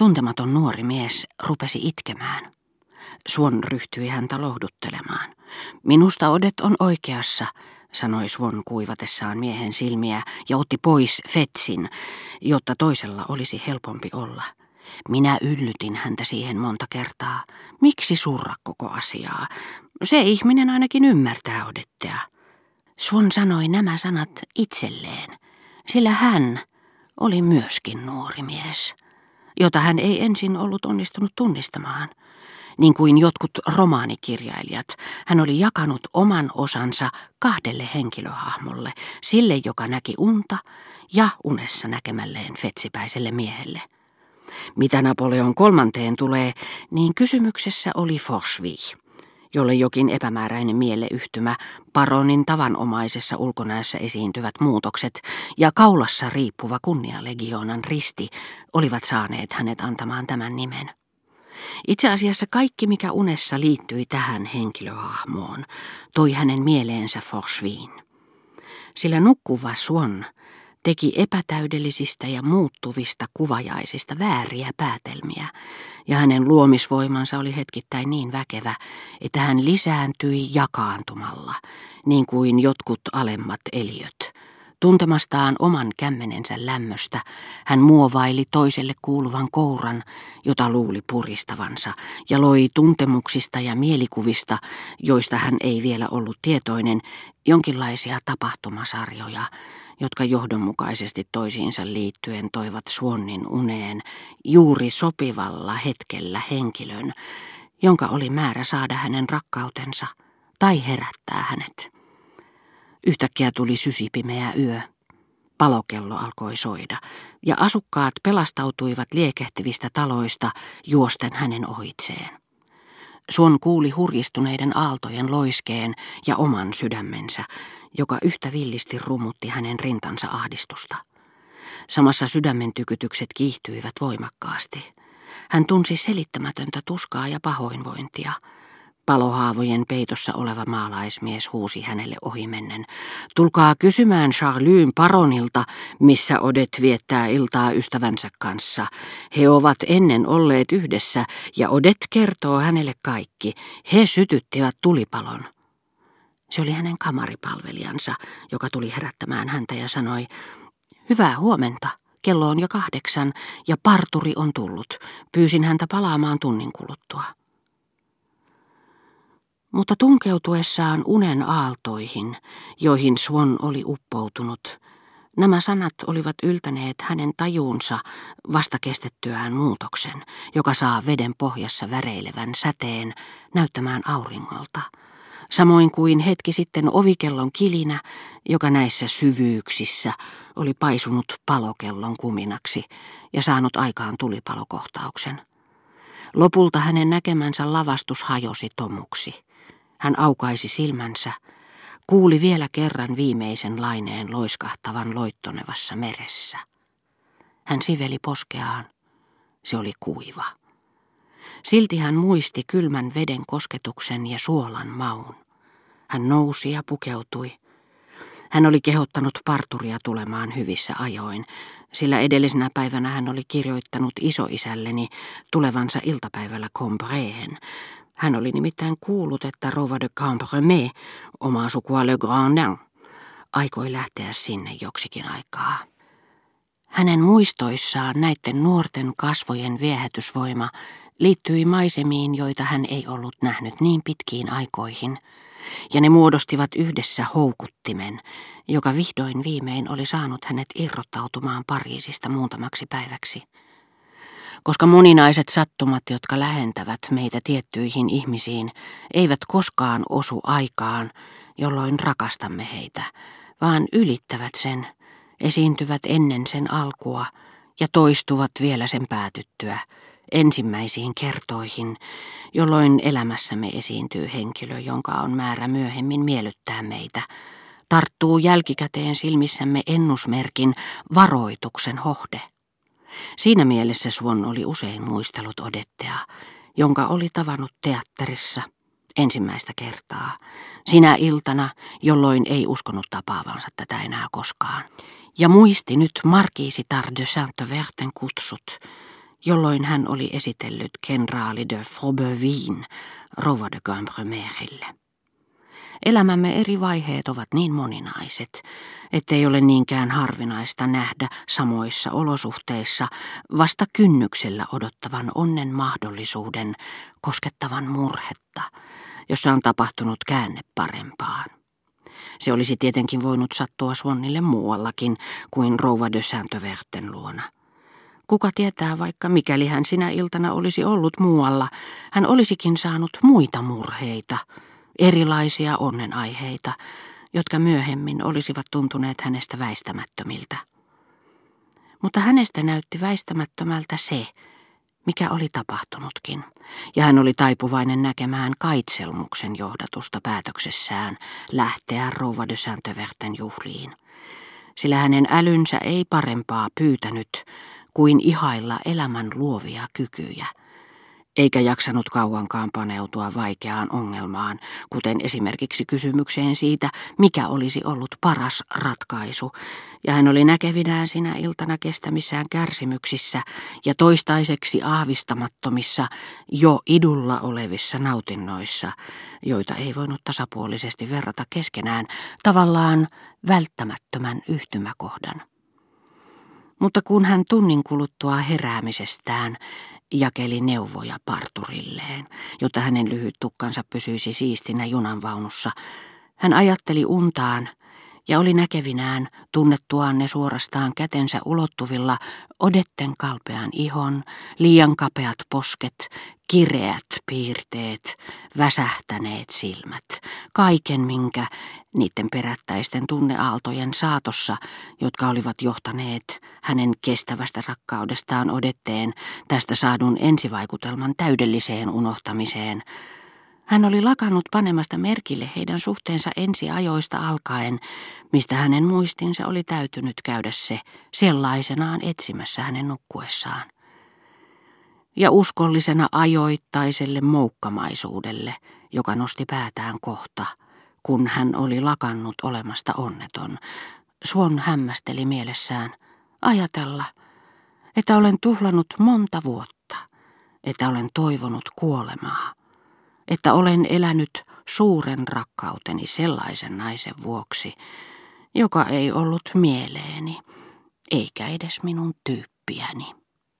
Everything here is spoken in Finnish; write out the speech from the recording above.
Tuntematon nuori mies rupesi itkemään. Suon ryhtyi häntä lohduttelemaan. Minusta Odet on oikeassa, sanoi Suon kuivatessaan miehen silmiä ja otti pois Fetsin, jotta toisella olisi helpompi olla. Minä yllytin häntä siihen monta kertaa. Miksi surra koko asiaa? Se ihminen ainakin ymmärtää Odettea. Suon sanoi nämä sanat itselleen, sillä hän oli myöskin nuori mies, jota hän ei ensin ollut onnistunut tunnistamaan. Niin kuin jotkut romaanikirjailijat, hän oli jakanut oman osansa kahdelle henkilöhahmolle, sille joka näki unta ja unessa näkemälleen fetsipäiselle miehelle. Mitä Napoleon kolmanteen tulee, niin kysymyksessä oli Forsvih jolle jokin epämääräinen mieleyhtymä, paronin tavanomaisessa ulkonäössä esiintyvät muutokset ja kaulassa riippuva kunnialegionan risti olivat saaneet hänet antamaan tämän nimen. Itse asiassa kaikki, mikä unessa liittyi tähän henkilöhahmoon, toi hänen mieleensä Forsviin. Sillä nukkuva Swan teki epätäydellisistä ja muuttuvista kuvajaisista vääriä päätelmiä, ja hänen luomisvoimansa oli hetkittäin niin väkevä, että hän lisääntyi jakaantumalla, niin kuin jotkut alemmat eliöt. Tuntemastaan oman kämmenensä lämmöstä hän muovaili toiselle kuuluvan kouran, jota luuli puristavansa, ja loi tuntemuksista ja mielikuvista, joista hän ei vielä ollut tietoinen, jonkinlaisia tapahtumasarjoja, jotka johdonmukaisesti toisiinsa liittyen toivat Suonnin uneen juuri sopivalla hetkellä henkilön, jonka oli määrä saada hänen rakkautensa tai herättää hänet. Yhtäkkiä tuli sysipimeä yö. Palokello alkoi soida, ja asukkaat pelastautuivat liekehtivistä taloista juosten hänen ohitseen. Suon kuuli hurjistuneiden aaltojen loiskeen ja oman sydämensä, joka yhtä villisti rumutti hänen rintansa ahdistusta. Samassa sydämen tykytykset kiihtyivät voimakkaasti. Hän tunsi selittämätöntä tuskaa ja pahoinvointia. Palohaavojen peitossa oleva maalaismies huusi hänelle ohimennen. Tulkaa kysymään Charlyn paronilta, missä Odet viettää iltaa ystävänsä kanssa. He ovat ennen olleet yhdessä ja Odet kertoo hänelle kaikki. He sytyttivät tulipalon. Se oli hänen kamaripalvelijansa, joka tuli herättämään häntä ja sanoi, Hyvää huomenta. Kello on jo kahdeksan ja parturi on tullut. Pyysin häntä palaamaan tunnin kuluttua. Mutta tunkeutuessaan unen aaltoihin, joihin Swan oli uppoutunut, nämä sanat olivat yltäneet hänen tajuunsa vasta kestettyään muutoksen, joka saa veden pohjassa väreilevän säteen näyttämään auringolta – samoin kuin hetki sitten ovikellon kilinä, joka näissä syvyyksissä oli paisunut palokellon kuminaksi ja saanut aikaan tulipalokohtauksen. Lopulta hänen näkemänsä lavastus hajosi tomuksi. Hän aukaisi silmänsä, kuuli vielä kerran viimeisen laineen loiskahtavan loittonevassa meressä. Hän siveli poskeaan. Se oli kuiva. Silti hän muisti kylmän veden kosketuksen ja suolan maun. Hän nousi ja pukeutui. Hän oli kehottanut parturia tulemaan hyvissä ajoin, sillä edellisenä päivänä hän oli kirjoittanut isoisälleni tulevansa iltapäivällä Combreen. Hän oli nimittäin kuullut, että Rova de Cambremé, omaa sukua Le Grandin, aikoi lähteä sinne joksikin aikaa. Hänen muistoissaan näiden nuorten kasvojen viehätysvoima liittyi maisemiin, joita hän ei ollut nähnyt niin pitkiin aikoihin, ja ne muodostivat yhdessä houkuttimen, joka vihdoin viimein oli saanut hänet irrottautumaan Pariisista muutamaksi päiväksi. Koska moninaiset sattumat, jotka lähentävät meitä tiettyihin ihmisiin, eivät koskaan osu aikaan, jolloin rakastamme heitä, vaan ylittävät sen, esiintyvät ennen sen alkua ja toistuvat vielä sen päätyttyä, ensimmäisiin kertoihin, jolloin elämässämme esiintyy henkilö, jonka on määrä myöhemmin miellyttää meitä, tarttuu jälkikäteen silmissämme ennusmerkin varoituksen hohde. Siinä mielessä Suon oli usein muistellut Odettea, jonka oli tavannut teatterissa ensimmäistä kertaa, sinä iltana, jolloin ei uskonut tapaavansa tätä enää koskaan. Ja muisti nyt Markiisitar de Saint-Verten kutsut, jolloin hän oli esitellyt kenraali de Faubeuvin rouva de Cambremerille. Elämämme eri vaiheet ovat niin moninaiset, ettei ole niinkään harvinaista nähdä samoissa olosuhteissa vasta kynnyksellä odottavan onnen mahdollisuuden koskettavan murhetta, jossa on tapahtunut käänne parempaan. Se olisi tietenkin voinut sattua Swannille muuallakin kuin rouva de Saint-Verten luona. Kuka tietää, vaikka mikäli hän sinä iltana olisi ollut muualla, hän olisikin saanut muita murheita, erilaisia onnenaiheita, jotka myöhemmin olisivat tuntuneet hänestä väistämättömiltä. Mutta hänestä näytti väistämättömältä se, mikä oli tapahtunutkin, ja hän oli taipuvainen näkemään kaitselmuksen johdatusta päätöksessään lähteä rouva de Saint-Verten juhliin, sillä hänen älynsä ei parempaa pyytänyt kuin ihailla elämän luovia kykyjä – eikä jaksanut kauankaan paneutua vaikeaan ongelmaan, kuten esimerkiksi kysymykseen siitä, mikä olisi ollut paras ratkaisu, ja hän oli näkevinään sinä iltana kestämissään kärsimyksissä ja toistaiseksi aavistamattomissa, jo idulla olevissa nautinnoissa, joita ei voinut tasapuolisesti verrata keskenään, tavallaan välttämättömän yhtymäkohdan. Mutta kun hän tunnin kuluttua heräämisestään jakeli neuvoja parturilleen, jotta hänen lyhyt tukkansa pysyisi siistinä junanvaunussa. Hän ajatteli untaan ja oli näkevinään tunnettuaan ne suorastaan kätensä ulottuvilla odetten kalpean ihon, liian kapeat posket, kireät piirteet, väsähtäneet silmät, kaiken minkä niiden perättäisten tunneaaltojen saatossa, jotka olivat johtaneet hänen kestävästä rakkaudestaan odetteen tästä saadun ensivaikutelman täydelliseen unohtamiseen, hän oli lakannut panemasta merkille heidän suhteensa ensi ajoista alkaen, mistä hänen muistinsa oli täytynyt käydä se sellaisenaan etsimässä hänen nukkuessaan. Ja uskollisena ajoittaiselle moukkamaisuudelle, joka nosti päätään kohta, kun hän oli lakannut olemasta onneton, Suon hämmästeli mielessään ajatella, että olen tuhlannut monta vuotta, että olen toivonut kuolemaa että olen elänyt suuren rakkauteni sellaisen naisen vuoksi, joka ei ollut mieleeni, eikä edes minun tyyppiäni.